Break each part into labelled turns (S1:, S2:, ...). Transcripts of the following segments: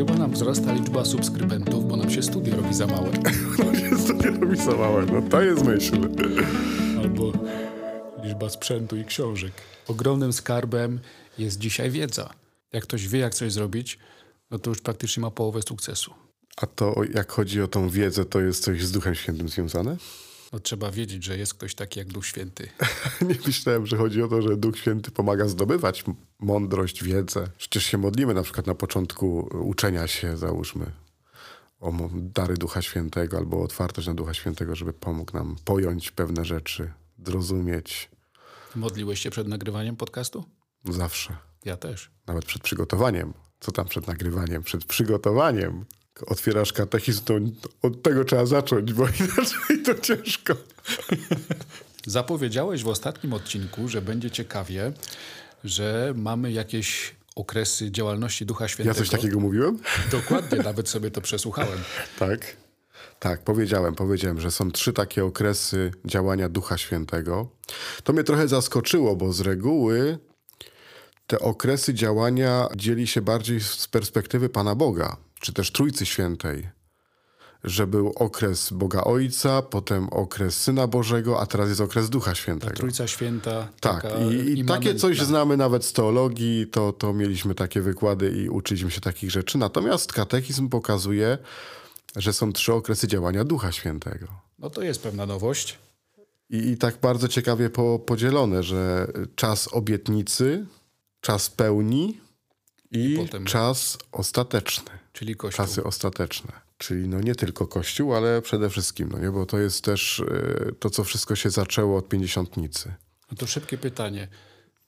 S1: chyba nam wzrasta liczba subskrybentów, bo nam się studio robi za małe.
S2: No się studio robi za małe, no to jest myśl.
S1: Albo liczba sprzętu i książek. Ogromnym skarbem jest dzisiaj wiedza. Jak ktoś wie, jak coś zrobić, no to już praktycznie ma połowę sukcesu.
S2: A to jak chodzi o tą wiedzę, to jest coś z Duchem Świętym związane?
S1: No trzeba wiedzieć, że jest ktoś taki jak Duch Święty.
S2: Nie myślałem, że chodzi o to, że Duch Święty pomaga zdobywać mądrość, wiedzę. Przecież się modlimy na przykład na początku uczenia się, załóżmy, o dary Ducha Świętego albo otwartość na Ducha Świętego, żeby pomógł nam pojąć pewne rzeczy, zrozumieć.
S1: Modliłeś się przed nagrywaniem podcastu?
S2: Zawsze.
S1: Ja też.
S2: Nawet przed przygotowaniem. Co tam przed nagrywaniem? Przed przygotowaniem. Otwierasz katechizm, to od tego trzeba zacząć, bo inaczej to ciężko.
S1: Zapowiedziałeś w ostatnim odcinku, że będzie ciekawie, że mamy jakieś okresy działalności Ducha Świętego.
S2: Ja coś takiego mówiłem?
S1: Dokładnie, nawet sobie to przesłuchałem.
S2: Tak. Tak, powiedziałem, powiedziałem, że są trzy takie okresy działania Ducha Świętego. To mnie trochę zaskoczyło, bo z reguły te okresy działania dzieli się bardziej z perspektywy Pana Boga, czy też Trójcy Świętej. Że był okres Boga Ojca, potem okres Syna Bożego, a teraz jest okres Ducha Świętego.
S1: Ta Trójca Święta.
S2: Tak, i, i takie coś znamy nawet z teologii, to, to mieliśmy takie wykłady i uczyliśmy się takich rzeczy. Natomiast katechizm pokazuje, że są trzy okresy działania Ducha Świętego.
S1: No to jest pewna nowość.
S2: I, i tak bardzo ciekawie po, podzielone, że czas obietnicy, czas pełni i, Potem... czas ostateczny.
S1: Czyli Kościół.
S2: Czasy ostateczne. Czyli no nie tylko Kościół, ale przede wszystkim, no nie? bo to jest też y, to, co wszystko się zaczęło od pięćdziesiątnicy.
S1: No to szybkie pytanie.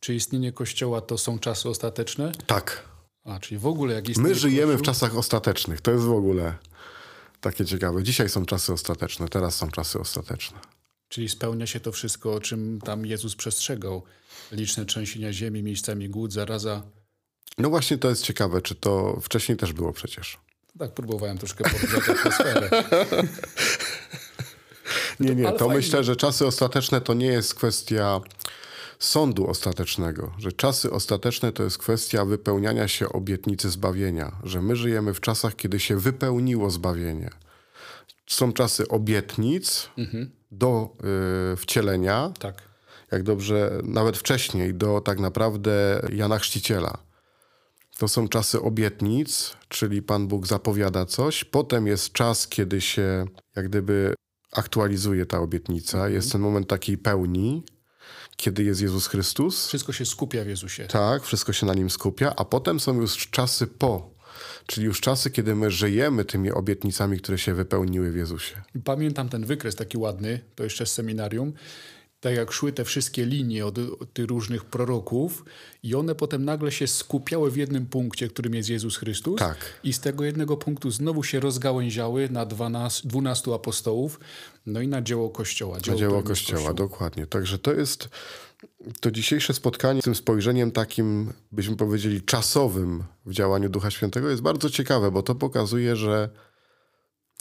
S1: Czy istnienie Kościoła to są czasy ostateczne?
S2: Tak.
S1: A, czyli w ogóle jak istnieje
S2: My żyjemy
S1: Kościół...
S2: w czasach ostatecznych. To jest w ogóle takie ciekawe. Dzisiaj są czasy ostateczne, teraz są czasy ostateczne.
S1: Czyli spełnia się to wszystko, o czym tam Jezus przestrzegał. Liczne trzęsienia ziemi, miejscami głód, zaraza.
S2: No właśnie to jest ciekawe, czy to wcześniej też było przecież.
S1: Tak, próbowałem troszkę podgrzać atmosferę.
S2: nie, nie, to myślę, że czasy ostateczne to nie jest kwestia sądu ostatecznego, że czasy ostateczne to jest kwestia wypełniania się obietnicy zbawienia, że my żyjemy w czasach, kiedy się wypełniło zbawienie. Są czasy obietnic mhm. do y, wcielenia.
S1: Tak.
S2: Jak dobrze, nawet wcześniej, do tak naprawdę Jana Chrzciciela. To są czasy obietnic, czyli Pan Bóg zapowiada coś. Potem jest czas, kiedy się jak gdyby aktualizuje ta obietnica. Mhm. Jest ten moment takiej pełni, kiedy jest Jezus Chrystus.
S1: Wszystko się skupia w Jezusie.
S2: Tak, wszystko się na nim skupia, a potem są już czasy po, czyli już czasy, kiedy my żyjemy tymi obietnicami, które się wypełniły w Jezusie.
S1: Pamiętam ten wykres taki ładny, to jeszcze z seminarium, tak jak szły te wszystkie linie od, od, tych różnych proroków i one potem nagle się skupiały w jednym punkcie, którym jest Jezus Chrystus.
S2: Tak.
S1: I z tego jednego punktu znowu się rozgałęziały na 12, 12 apostołów, no i na dzieło Kościoła.
S2: Dzieło na dzieło Kościoła, Kościół. dokładnie. Także to jest to dzisiejsze spotkanie z tym spojrzeniem takim, byśmy powiedzieli, czasowym w działaniu Ducha Świętego jest bardzo ciekawe, bo to pokazuje, że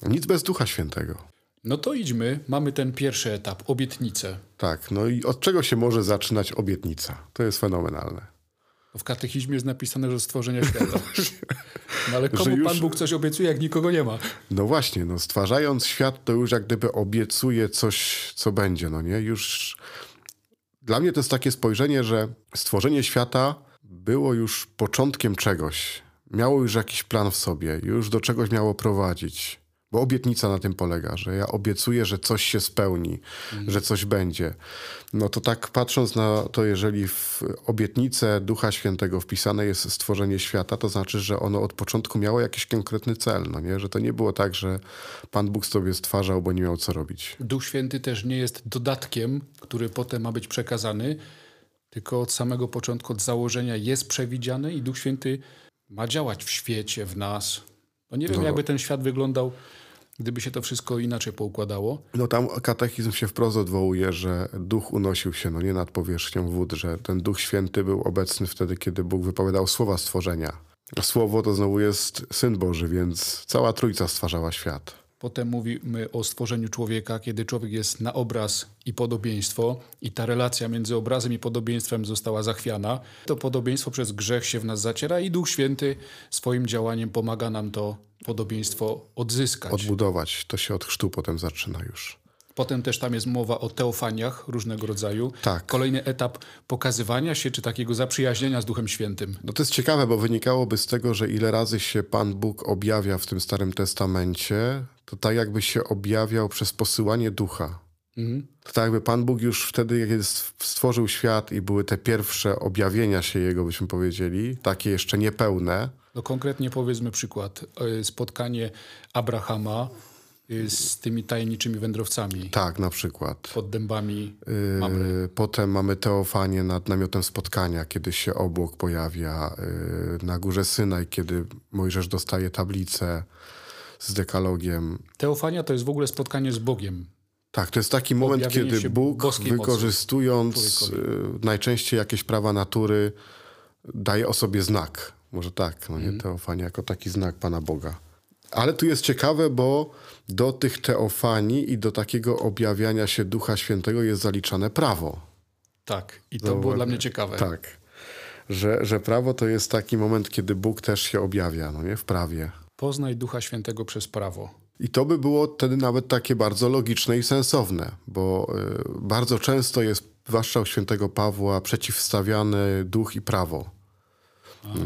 S2: nic bez Ducha Świętego.
S1: No to idźmy, mamy ten pierwszy etap, obietnicę.
S2: Tak, no i od czego się może zaczynać obietnica? To jest fenomenalne.
S1: W katechizmie jest napisane, że stworzenia świata. No ale komu już... Pan Bóg coś obiecuje, jak nikogo nie ma?
S2: No właśnie, no stwarzając świat, to już jak gdyby obiecuje coś, co będzie, no nie? Już... Dla mnie to jest takie spojrzenie, że stworzenie świata było już początkiem czegoś. Miało już jakiś plan w sobie, już do czegoś miało prowadzić. Bo obietnica na tym polega, że ja obiecuję, że coś się spełni, mhm. że coś będzie. No to tak patrząc na to, jeżeli w obietnicę Ducha Świętego wpisane jest stworzenie świata, to znaczy, że ono od początku miało jakiś konkretny cel, no nie? Że to nie było tak, że Pan Bóg sobie stwarzał, bo nie miał co robić.
S1: Duch Święty też nie jest dodatkiem, który potem ma być przekazany, tylko od samego początku, od założenia jest przewidziany i Duch Święty ma działać w świecie, w nas. No nie wiem, no. jakby ten świat wyglądał gdyby się to wszystko inaczej poukładało.
S2: No tam katechizm się wprost odwołuje, że duch unosił się no nie nad powierzchnią wód, że ten duch święty był obecny wtedy, kiedy Bóg wypowiadał słowa stworzenia. Słowo to znowu jest Syn Boży, więc cała Trójca stwarzała świat.
S1: Potem mówimy o stworzeniu człowieka, kiedy człowiek jest na obraz i podobieństwo, i ta relacja między obrazem i podobieństwem została zachwiana. To podobieństwo przez grzech się w nas zaciera, i Duch Święty swoim działaniem pomaga nam to podobieństwo odzyskać.
S2: Odbudować. To się od chrztu potem zaczyna już.
S1: Potem też tam jest mowa o teofaniach różnego rodzaju.
S2: Tak.
S1: Kolejny etap pokazywania się, czy takiego zaprzyjaźnienia z Duchem Świętym.
S2: No to jest ciekawe, bo wynikałoby z tego, że ile razy się Pan Bóg objawia w tym Starym Testamencie, to tak jakby się objawiał przez posyłanie ducha.
S1: Mhm.
S2: To tak jakby Pan Bóg już wtedy, jak jest, stworzył świat i były te pierwsze objawienia się Jego, byśmy powiedzieli, takie jeszcze niepełne.
S1: No konkretnie powiedzmy przykład. E, Spotkanie Abrahama z tymi tajemniczymi wędrowcami
S2: Tak, na przykład.
S1: pod dębami Mamre.
S2: Yy, Potem mamy teofanię nad namiotem spotkania, kiedy się obłok pojawia. Yy, Na górze Synaj, kiedy Mojżesz dostaje tablicę z dekalogiem.
S1: Teofania to jest w ogóle spotkanie z Bogiem.
S2: Tak, to jest taki moment,
S1: Objawienie
S2: kiedy Bóg,
S1: mocy
S2: wykorzystując yy, najczęściej jakieś prawa natury, daje o sobie znak. Może tak, no nie?
S1: Mhm.
S2: Teofania jako taki znak Pana Boga. Ale tu jest ciekawe, bo do tych teofanii i do takiego objawiania się Ducha Świętego jest zaliczane prawo.
S1: Tak. I to było dla mnie ciekawe.
S2: Tak. Że, że prawo to jest taki moment, kiedy Bóg też się objawia, no nie? W prawie.
S1: Poznaj Ducha Świętego przez prawo.
S2: I to by było wtedy nawet takie bardzo logiczne i sensowne, bo y, bardzo często jest, zwłaszcza u świętego Pawła, przeciwstawiany duch i prawo.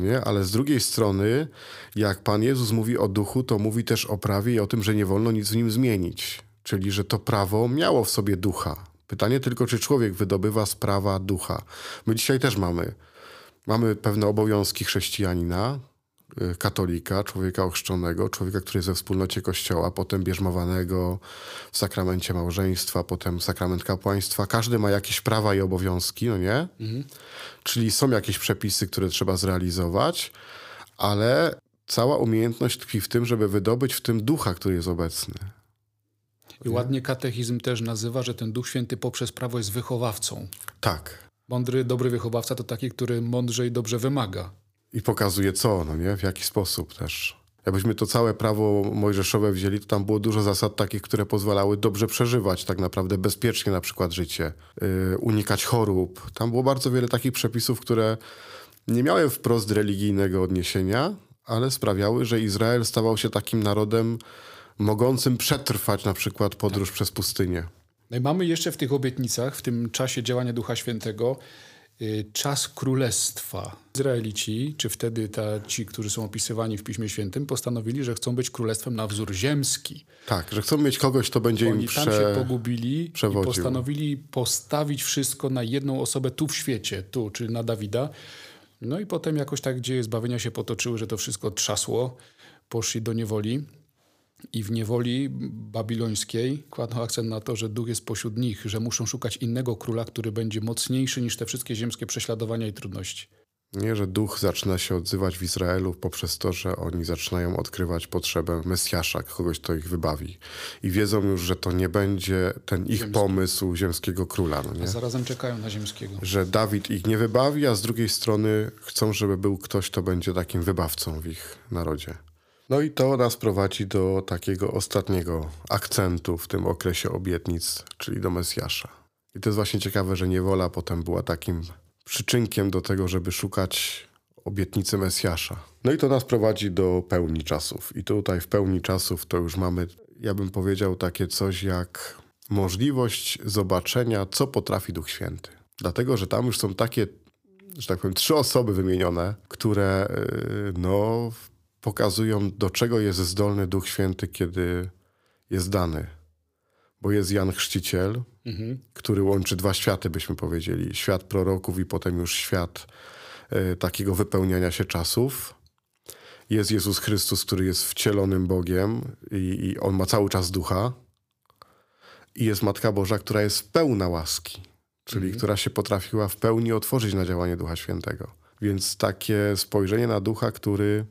S2: Nie? Ale z drugiej strony, jak Pan Jezus mówi o duchu, to mówi też o prawie i o tym, że nie wolno nic w nim zmienić. Czyli, że to prawo miało w sobie ducha. Pytanie tylko, czy człowiek wydobywa z prawa ducha. My dzisiaj też mamy. Mamy pewne obowiązki chrześcijanina, katolika, człowieka ochrzczonego, człowieka, który jest we wspólnocie kościoła, potem bierzmowanego w sakramencie małżeństwa, potem sakrament kapłaństwa. Każdy ma jakieś prawa i obowiązki, no nie? Czyli są jakieś przepisy, które trzeba zrealizować, ale cała umiejętność tkwi w tym, żeby wydobyć w tym ducha, który jest obecny.
S1: I ładnie katechizm też nazywa, że ten Duch Święty poprzez prawo jest wychowawcą.
S2: Tak.
S1: Mądry, dobry wychowawca to taki, który mądrze i dobrze wymaga.
S2: I pokazuje co, no nie? W jaki sposób też. Jakbyśmy to całe prawo mojżeszowe wzięli, to tam było dużo zasad takich, które pozwalały dobrze przeżywać tak naprawdę bezpiecznie na przykład życie, yy, unikać chorób. Tam było bardzo wiele takich przepisów, które nie miały wprost religijnego odniesienia, ale sprawiały, że Izrael stawał się takim narodem mogącym przetrwać na przykład podróż przez pustynię.
S1: No i mamy jeszcze w tych obietnicach, w tym czasie działania Ducha Świętego, czas królestwa. Izraelici, czy wtedy ta, ci, którzy są opisywani w Piśmie Świętym, postanowili, że chcą być królestwem na wzór ziemski.
S2: Tak, że chcą mieć kogoś, kto będzie im
S1: Oni tam
S2: prze...
S1: się pogubili
S2: przewodził.
S1: i postanowili postawić wszystko na jedną osobę tu w świecie, tu, czyli na Dawida. No i potem jakoś tak dzieje zbawienia się potoczyły, że to wszystko trzasło. Poszli do niewoli i w niewoli babilońskiej kładną akcent na to, że duch jest pośród nich, że muszą szukać innego króla, który będzie mocniejszy niż te wszystkie ziemskie prześladowania i trudności.
S2: Nie, że duch zaczyna się odzywać w Izraelu poprzez to, że oni zaczynają odkrywać potrzebę Mesjasza, kogoś, kto ich wybawi. I wiedzą już, że to nie będzie ten ich pomysł ziemskiego króla. No
S1: A
S2: nie?
S1: zarazem czekają na ziemskiego.
S2: Że Dawid ich nie wybawi, a z drugiej strony chcą, żeby był ktoś, kto będzie takim wybawcą w ich narodzie. No i to nas prowadzi do takiego ostatniego akcentu w tym okresie obietnic, czyli do Mesjasza. I to jest właśnie ciekawe, że niewola potem była takim przyczynkiem do tego, żeby szukać obietnicy Mesjasza. No i to nas prowadzi do pełni czasów. I tutaj w pełni czasów to już mamy, ja bym powiedział, takie coś jak możliwość zobaczenia, co potrafi Duch Święty. Dlatego, że tam już są takie, że tak powiem, trzy osoby wymienione, które yy, no, pokazują, do czego jest zdolny Duch Święty, kiedy jest dany. Bo jest Jan Chrzciciel, który łączy dwa światy, byśmy powiedzieli. Świat proroków i potem już świat e, takiego wypełniania się czasów. Jest Jezus Chrystus, który jest wcielonym Bogiem i, i On ma cały czas ducha. I jest Matka Boża, która jest pełna łaski, czyli która się potrafiła w pełni otworzyć na działanie Ducha Świętego. Więc takie spojrzenie na ducha, który,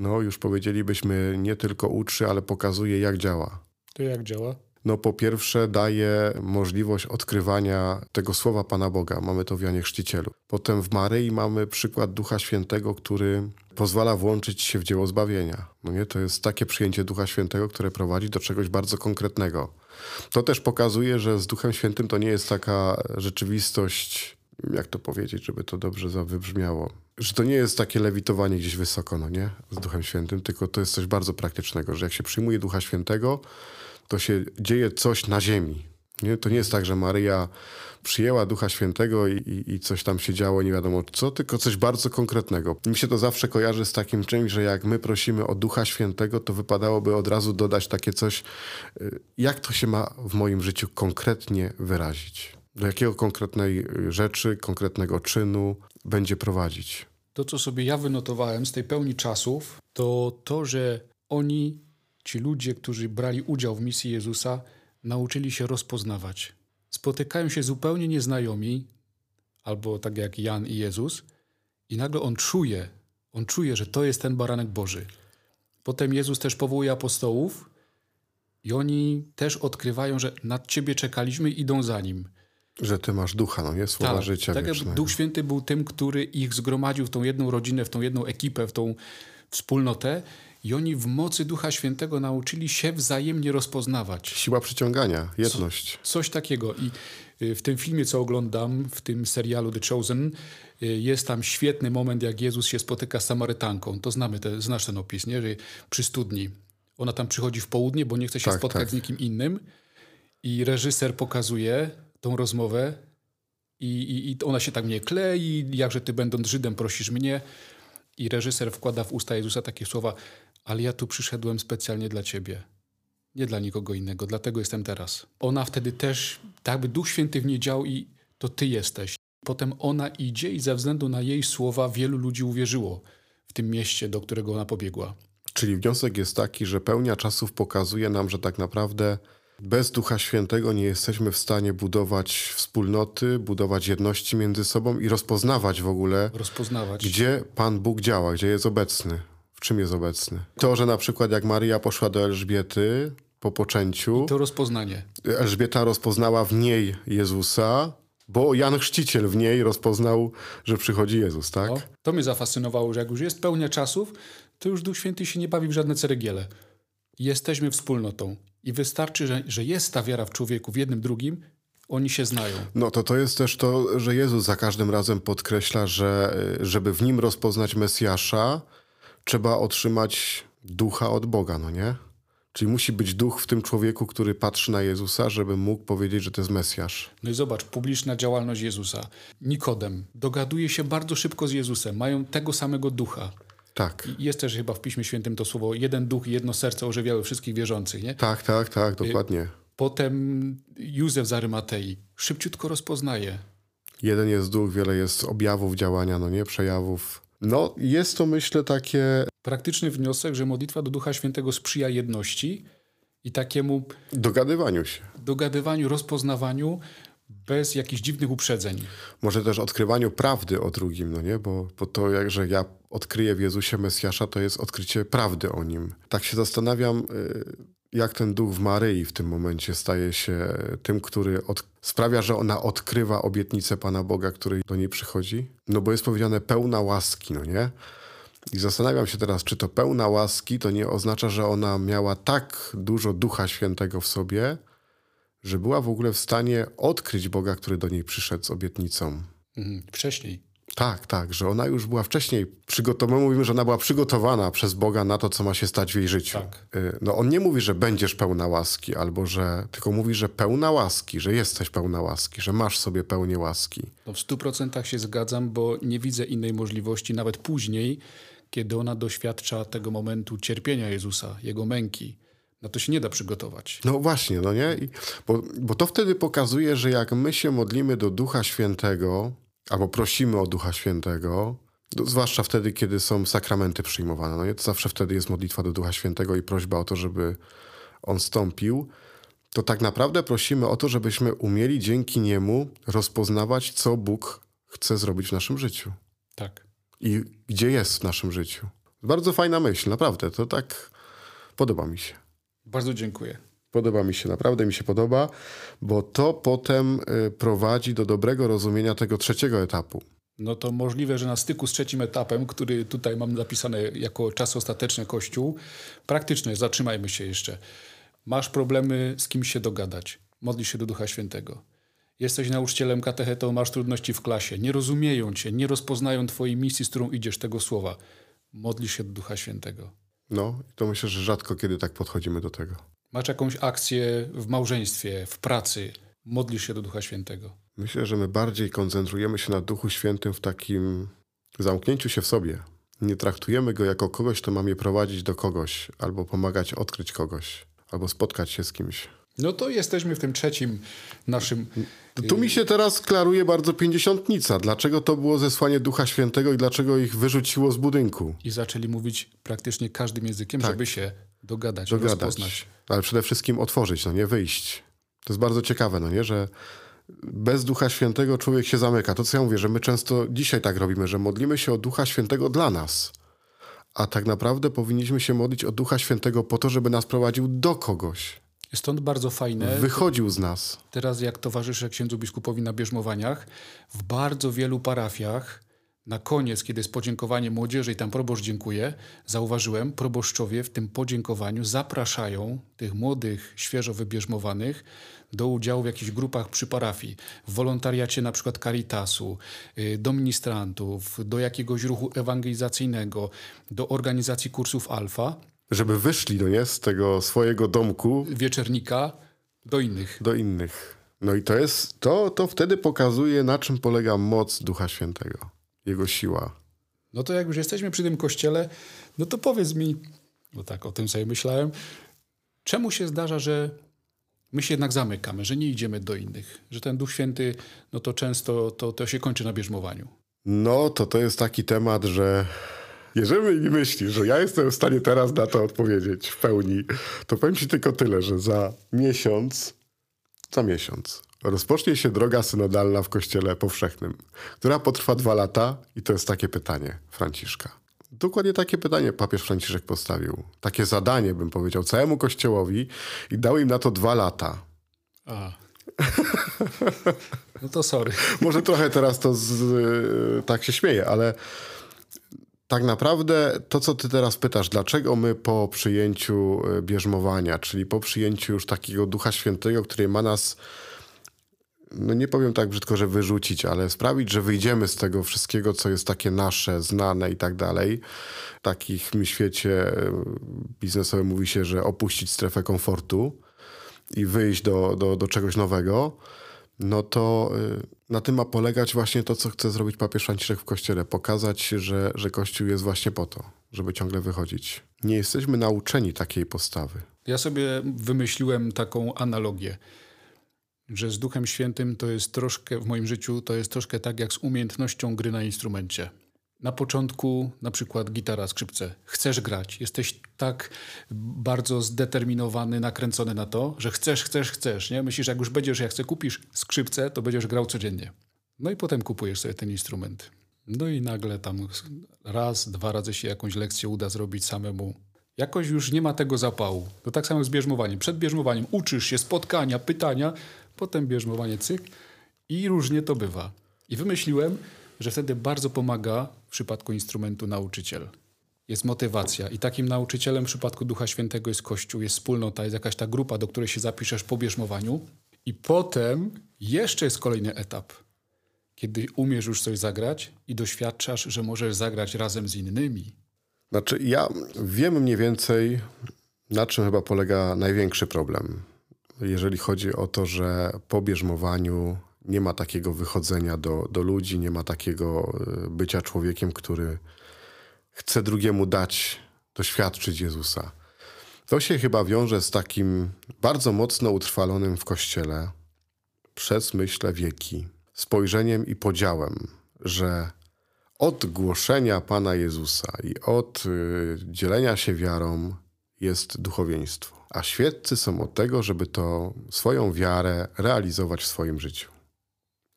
S2: no już powiedzielibyśmy, nie tylko uczy, ale pokazuje, jak działa.
S1: To jak działa?
S2: no po pierwsze daje możliwość odkrywania tego słowa Pana Boga. Mamy to w Janie Chrzcicielu. Potem w Maryi mamy przykład Ducha Świętego, który pozwala włączyć się w dzieło zbawienia. No nie? To jest takie przyjęcie Ducha Świętego, które prowadzi do czegoś bardzo konkretnego. To też pokazuje, że z Duchem Świętym to nie jest taka rzeczywistość, jak to powiedzieć, żeby to dobrze wybrzmiało, że to nie jest takie lewitowanie gdzieś wysoko, no nie, z Duchem Świętym, tylko to jest coś bardzo praktycznego, że jak się przyjmuje Ducha Świętego, to się dzieje coś na ziemi. Nie? To nie jest tak, że Maryja przyjęła Ducha Świętego i, i, coś tam się działo, nie wiadomo co, tylko coś bardzo konkretnego. Mi się to zawsze kojarzy z takim czymś, że jak my prosimy o Ducha Świętego, to wypadałoby od razu dodać takie coś, y, jak to się ma w moim życiu konkretnie wyrazić. Do jakiego konkretnej y, rzeczy, konkretnego czynu będzie prowadzić.
S1: To, co sobie ja wynotowałem z tej pełni czasów, to to, że oni, ci ludzie, którzy brali udział w misji Jezusa, nauczyli się rozpoznawać. Spotykają się zupełnie nieznajomi, albo tak jak Jan i Jezus, i nagle on czuje, on czuje, że to jest ten baranek Boży. Potem Jezus też powołuje apostołów i oni też odkrywają, że nad ciebie czekaliśmy i idą za nim.
S2: Że ty masz ducha, no nie? Słowa
S1: tak,
S2: życia
S1: Tak Duch Święty był tym, który ich zgromadził w tą jedną rodzinę, w tą jedną ekipę, w tą wspólnotę i oni w mocy Ducha Świętego nauczyli się wzajemnie rozpoznawać.
S2: Siła przyciągania, jedność.
S1: Co, coś takiego. I y, w tym filmie, co oglądam, w tym serialu The Chosen, y, jest tam świetny moment, jak Jezus się spotyka z Samarytanką. To znamy, te, znasz ten opis, nie? Że przy studni. Ona tam przychodzi w południe, bo nie chce się tak, spotkać tak. z nikim innym. I reżyser pokazuje tą rozmowę i, i, i ona się tak mnie klei, jakże ty będąc Żydem prosisz mnie. I reżyser wkłada w usta Jezusa takie słowa, ale ja tu przyszedłem specjalnie dla ciebie. Nie dla nikogo innego, dlatego jestem teraz. Ona wtedy też, tak by Duch Święty w niej i to ty jesteś. Potem ona idzie i ze względu na jej słowa wielu ludzi uwierzyło w tym mieście, do którego ona pobiegła.
S2: Czyli wniosek jest taki, że pełnia czasów pokazuje nam, że tak naprawdę bez Ducha Świętego nie jesteśmy w stanie budować wspólnoty, budować jedności między sobą i rozpoznawać w ogóle,
S1: rozpoznawać.
S2: gdzie Pan Bóg działa, gdzie jest obecny, w czym jest obecny. To, że na przykład jak Maria poszła do Elżbiety po poczęciu.
S1: I to rozpoznanie.
S2: Elżbieta rozpoznała w niej Jezusa, bo Jan Chrzciciel w niej rozpoznał, że przychodzi Jezus, tak? No,
S1: to mnie zafascynowało, że jak już jest pełnia czasów, to już Duch Święty się nie bawi w żadne ceregiele. Jesteśmy wspólnotą. I wystarczy, że, że jest ta wiara w człowieku, w jednym, drugim, oni się znają.
S2: No to to jest też to, że Jezus za każdym razem podkreśla, że żeby w nim rozpoznać Mesjasza, trzeba otrzymać ducha od Boga, no nie? Czyli musi być duch w tym człowieku, który patrzy na Jezusa, żeby mógł powiedzieć, że to jest Mesjasz.
S1: No i zobacz, publiczna działalność Jezusa. Nikodem dogaduje się bardzo szybko z Jezusem, mają tego samego ducha.
S2: Tak.
S1: I jest też chyba w Piśmie Świętym to słowo jeden duch i jedno serce ożywiały wszystkich wierzących, nie?
S2: Tak, tak, tak, dokładnie.
S1: Potem Józef z Arymatei szybciutko rozpoznaje.
S2: Jeden jest duch, wiele jest objawów działania, no nie, przejawów. No, jest to myślę takie...
S1: Praktyczny wniosek, że modlitwa do Ducha Świętego sprzyja jedności i takiemu...
S2: Dogadywaniu się.
S1: Dogadywaniu, rozpoznawaniu, bez jakichś dziwnych uprzedzeń.
S2: Może też odkrywaniu prawdy o drugim, no nie? Bo, bo to, jak, że ja odkryję w Jezusie Mesjasza, to jest odkrycie prawdy o Nim. Tak się zastanawiam, y, jak ten duch w Maryi w tym momencie staje się tym, który od... sprawia, że ona odkrywa obietnicę Pana Boga, który do niej przychodzi. No bo jest powiedziane pełna łaski, no nie? I zastanawiam się teraz, czy to pełna łaski to nie oznacza, że ona miała tak dużo Ducha Świętego w sobie, że była w ogóle w stanie odkryć Boga, który do niej przyszedł z obietnicą.
S1: Mhm, wcześniej.
S2: Tak, tak, że ona już była wcześniej przygotowana. My mówimy, że ona była przygotowana przez Boga na to, co ma się stać w jej życiu.
S1: Tak.
S2: Y, no on nie mówi, że będziesz pełna łaski, albo że, tylko mówi, że pełna łaski, że jesteś pełna łaski, że masz sobie pełnię łaski.
S1: No w stu procentach się zgadzam, bo nie widzę innej możliwości, nawet później, kiedy ona doświadcza tego momentu cierpienia Jezusa, Jego męki na to się nie da przygotować.
S2: No właśnie, no nie? I, bo, bo to wtedy pokazuje, że jak my się modlimy do Ducha Świętego, albo prosimy o Ducha Świętego, do, zwłaszcza wtedy, kiedy są sakramenty przyjmowane, no nie? To zawsze wtedy jest modlitwa do Ducha Świętego i prośba o to, żeby On stąpił, to tak naprawdę prosimy o to, żebyśmy umieli dzięki Niemu rozpoznawać, co Bóg chce zrobić w naszym życiu.
S1: Tak.
S2: I gdzie jest w naszym życiu. Bardzo fajna myśl, naprawdę. To tak podoba mi się.
S1: Bardzo dziękuję.
S2: Podoba mi się, naprawdę mi się podoba, bo to potem y, prowadzi do dobrego rozumienia tego trzeciego etapu.
S1: No to możliwe, że na styku z trzecim etapem, który tutaj mam zapisane jako czas ostateczny Kościół, praktyczne, zatrzymajmy się jeszcze. Masz problemy z kimś się dogadać. Modlisz się do Ducha Świętego. Jesteś nauczycielem katechetą, masz trudności w klasie. Nie rozumieją cię, nie rozpoznają twojej misji, z którą idziesz tego słowa. Modlisz się do Ducha Świętego.
S2: No, to myślę, że rzadko kiedy tak podchodzimy do tego.
S1: Masz jakąś akcję w małżeństwie, w pracy. Modlisz się do Ducha Świętego.
S2: Myślę, że my bardziej koncentrujemy się na Duchu Świętym w takim zamknięciu się w sobie. Nie traktujemy go jako kogoś, kto ma mnie prowadzić do kogoś, albo pomagać odkryć kogoś, albo spotkać się z kimś.
S1: No to jesteśmy w tym trzecim naszym.
S2: Tu mi się teraz klaruje bardzo pięćdziesiątnica. Dlaczego to było zesłanie Ducha Świętego i dlaczego ich wyrzuciło z budynku?
S1: I zaczęli mówić praktycznie każdym językiem,
S2: Tak.
S1: żeby się dogadać,
S2: Dogadać.
S1: rozpoznać.
S2: Ale przede wszystkim otworzyć, no nie wyjść. To jest bardzo ciekawe, no nie, że bez Ducha Świętego człowiek się zamyka. To co ja mówię, że my często dzisiaj tak robimy, że modlimy się o Ducha Świętego dla nas. A tak naprawdę powinniśmy się modlić o Ducha Świętego po to, żeby nas prowadził do kogoś.
S1: Stąd bardzo fajne,
S2: Wychodził z nas.
S1: teraz jak towarzyszę księdzu biskupowi na bierzmowaniach, w bardzo wielu parafiach, na koniec, kiedy jest podziękowanie młodzieży i tam proboszcz dziękuję, zauważyłem, proboszczowie w tym podziękowaniu zapraszają tych młodych, świeżo wybierzmowanych do udziału w jakichś grupach przy parafii, w wolontariacie na przykład Caritasu, y, do ministrantów, do jakiegoś ruchu ewangelizacyjnego, do organizacji kursów alfa,
S2: Żeby wyszli, no nie, z tego swojego domku
S1: wieczernika, do innych.
S2: do innych. No i to jest, to, to wtedy pokazuje, na czym polega moc Ducha Świętego. Jego siła.
S1: No to jak już jesteśmy przy tym kościele, no to powiedz mi, bo tak o tym sobie myślałem, czemu się zdarza, że my się jednak zamykamy, że nie idziemy do innych, że ten Duch Święty, no to często to, to się kończy na bierzmowaniu.
S2: No, to to jest taki temat, że jeżeli myślisz, że ja jestem w stanie teraz na to odpowiedzieć w pełni, to powiem ci tylko tyle, że za miesiąc, za miesiąc rozpocznie się droga synodalna w Kościele Powszechnym, która potrwa dwa lata i to jest takie pytanie Franciszka. Dokładnie takie pytanie papież Franciszek postawił. Takie zadanie, bym powiedział, całemu Kościołowi i dał im na to dwa lata.
S1: A. No to sorry.
S2: Może trochę teraz to z, tak się śmieję, ale tak naprawdę to, co ty teraz pytasz, dlaczego my po przyjęciu y, bierzmowania, czyli po przyjęciu już takiego Ducha Świętego, który ma nas, no nie powiem tak brzydko, że wyrzucić, ale sprawić, że wyjdziemy z tego wszystkiego, co jest takie nasze, znane i tak dalej. W takim świecie y, biznesowym mówi się, że opuścić strefę komfortu i wyjść do, do, do czegoś nowego, no to y, na tym ma polegać właśnie to, co chce zrobić papież Franciszek w Kościele. Pokazać, że, że Kościół jest właśnie po to, żeby ciągle wychodzić. Nie jesteśmy nauczeni takiej postawy.
S1: Ja sobie wymyśliłem taką analogię, że z Duchem Świętym to jest troszkę, w moim życiu, to jest troszkę tak jak z umiejętnością gry na instrumencie. Na początku, na przykład gitara, skrzypce. Chcesz grać, jesteś tak bardzo zdeterminowany, nakręcony na to, że chcesz, chcesz, chcesz. Nie? Myślisz, jak już będziesz, jak sobie kupisz skrzypce, to będziesz grał codziennie. No i potem kupujesz sobie ten instrument. No i nagle tam raz, dwa razy się jakąś lekcję uda zrobić samemu. Jakoś już nie ma tego zapału. To tak samo z bierzmowaniem. Przed bierzmowaniem uczysz się spotkania, pytania, potem bierzmowanie cyk i różnie to bywa. I wymyśliłem, że wtedy bardzo pomaga w przypadku instrumentu nauczyciel. Jest motywacja i takim nauczycielem w przypadku Ducha Świętego jest Kościół, jest wspólnota, jest jakaś ta grupa, do której się zapiszesz po bierzmowaniu. I potem jeszcze jest kolejny etap, kiedy umiesz już coś zagrać i doświadczasz, że możesz zagrać razem z innymi.
S2: Znaczy, ja wiem mniej więcej, na czym chyba polega największy problem. Jeżeli chodzi o to, że po bierzmowaniu nie ma takiego wychodzenia do, do ludzi, nie ma takiego y, bycia człowiekiem, który chce drugiemu dać, doświadczyć Jezusa. To się chyba wiąże z takim bardzo mocno utrwalonym w Kościele przez, myślę, wieki spojrzeniem i podziałem, że od głoszenia Pana Jezusa i od y, dzielenia się wiarą jest duchowieństwo. A świeccy są od tego, żeby to swoją wiarę realizować w swoim życiu.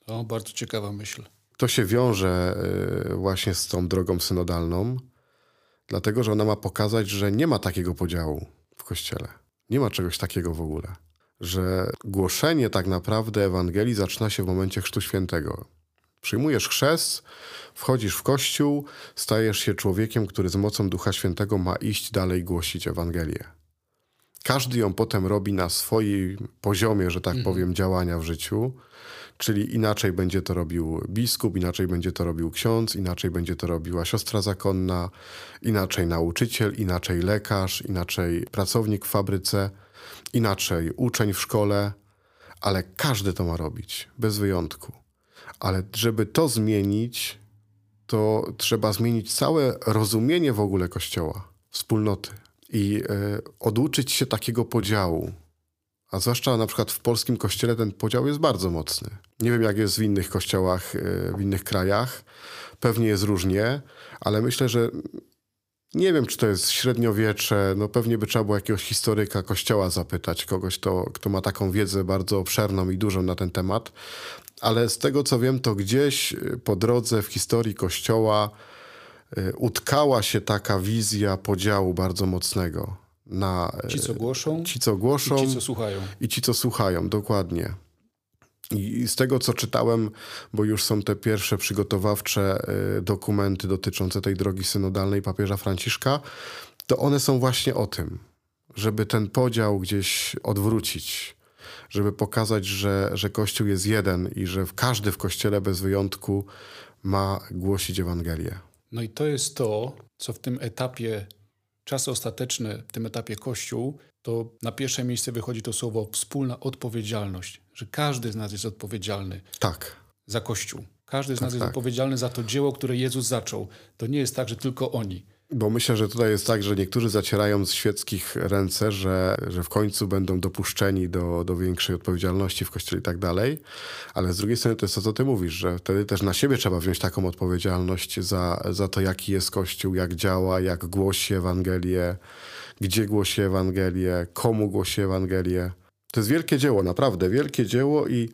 S1: O, bardzo ciekawa myśl.
S2: To się wiąże y, właśnie z tą drogą synodalną, dlatego że ona ma pokazać, że nie ma takiego podziału w Kościele. Nie ma czegoś takiego w ogóle. Że głoszenie tak naprawdę Ewangelii zaczyna się w momencie Chrztu Świętego. Przyjmujesz chrzest, wchodzisz w kościół, stajesz się człowiekiem, który z mocą Ducha Świętego ma iść dalej głosić Ewangelię. Każdy ją potem robi na swoim poziomie, że tak mhm. powiem, działania w życiu. Czyli inaczej będzie to robił biskup, inaczej będzie to robił ksiądz, inaczej będzie to robiła siostra zakonna, inaczej nauczyciel, inaczej lekarz, inaczej pracownik w fabryce, inaczej uczeń w szkole, ale każdy to ma robić, bez wyjątku. Ale żeby to zmienić, to trzeba zmienić całe rozumienie w ogóle Kościoła, wspólnoty i y, oduczyć się takiego podziału. A zwłaszcza na przykład w polskim kościele ten podział jest bardzo mocny. Nie wiem, jak jest w innych kościołach, y, w innych krajach. Pewnie jest różnie, ale myślę, że nie wiem, czy to jest średniowiecze. No pewnie by trzeba było jakiegoś historyka kościoła zapytać, kogoś, kto, ma taką wiedzę bardzo obszerną i dużą na ten temat. Ale z tego, co wiem, to gdzieś po drodze w historii kościoła Y, utkała się taka wizja podziału bardzo mocnego na
S1: ci, co głoszą,
S2: ci, co głoszą
S1: i ci, co słuchają.
S2: I ci, co słuchają, dokładnie. I z tego, co czytałem, bo już są te pierwsze przygotowawcze y, dokumenty dotyczące tej drogi synodalnej papieża Franciszka, to one są właśnie o tym, żeby ten podział gdzieś odwrócić, żeby pokazać, że, że Kościół jest jeden i że każdy w Kościele bez wyjątku ma głosić Ewangelię.
S1: No i to jest to, co w tym etapie, czasy ostateczne, w tym etapie Kościół, to na pierwsze miejsce wychodzi to słowo wspólna odpowiedzialność, że każdy z nas jest odpowiedzialny
S2: tak.
S1: za Kościół. Każdy z tak, nas jest tak. odpowiedzialny za to dzieło, które Jezus zaczął. To nie jest tak, że tylko oni.
S2: Bo myślę, że tutaj jest tak, że niektórzy zacierają z świeckich ręce, że, że w końcu będą dopuszczeni do, do większej odpowiedzialności w kościele i tak dalej. Ale z drugiej strony to jest to, co ty mówisz, że wtedy też na siebie trzeba wziąć taką odpowiedzialność za, za to, jaki jest kościół, jak działa, jak głosi Ewangelię, gdzie głosi Ewangelię, komu głosi Ewangelię. To jest wielkie dzieło, naprawdę wielkie dzieło i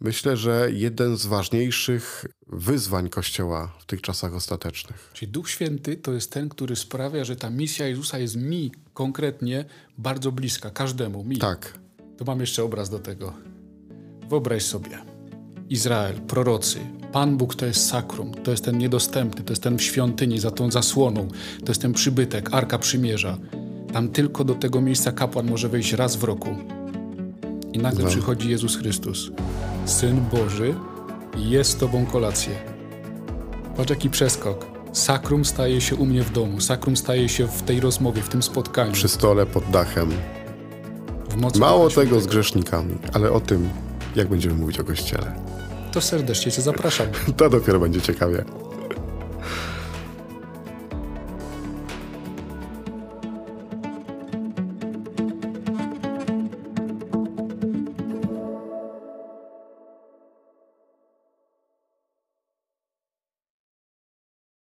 S2: myślę, że jeden z ważniejszych wyzwań Kościoła w tych czasach ostatecznych.
S1: Czyli Duch Święty to jest ten, który sprawia, że ta misja Jezusa jest mi konkretnie bardzo bliska, każdemu, mi.
S2: Tak.
S1: To mam jeszcze obraz do tego. Wyobraź sobie. Izrael, prorocy, Pan Bóg to jest sakrum, to jest ten niedostępny, to jest ten w świątyni za tą zasłoną, to jest ten przybytek, Arka Przymierza. Tam tylko do tego miejsca kapłan może wejść raz w roku. I nagle no. przychodzi Jezus Chrystus, Syn Boży, i jest z Tobą kolację. Patrz jaki przeskok. Sakrum staje się u mnie w domu, sakrum staje się w tej rozmowie, w tym spotkaniu.
S2: Przy stole, pod dachem. Mało tego z grzesznikami, ale o tym, jak będziemy mówić o Kościele.
S1: To serdecznie Cię zapraszam.
S2: to dopiero będzie ciekawie.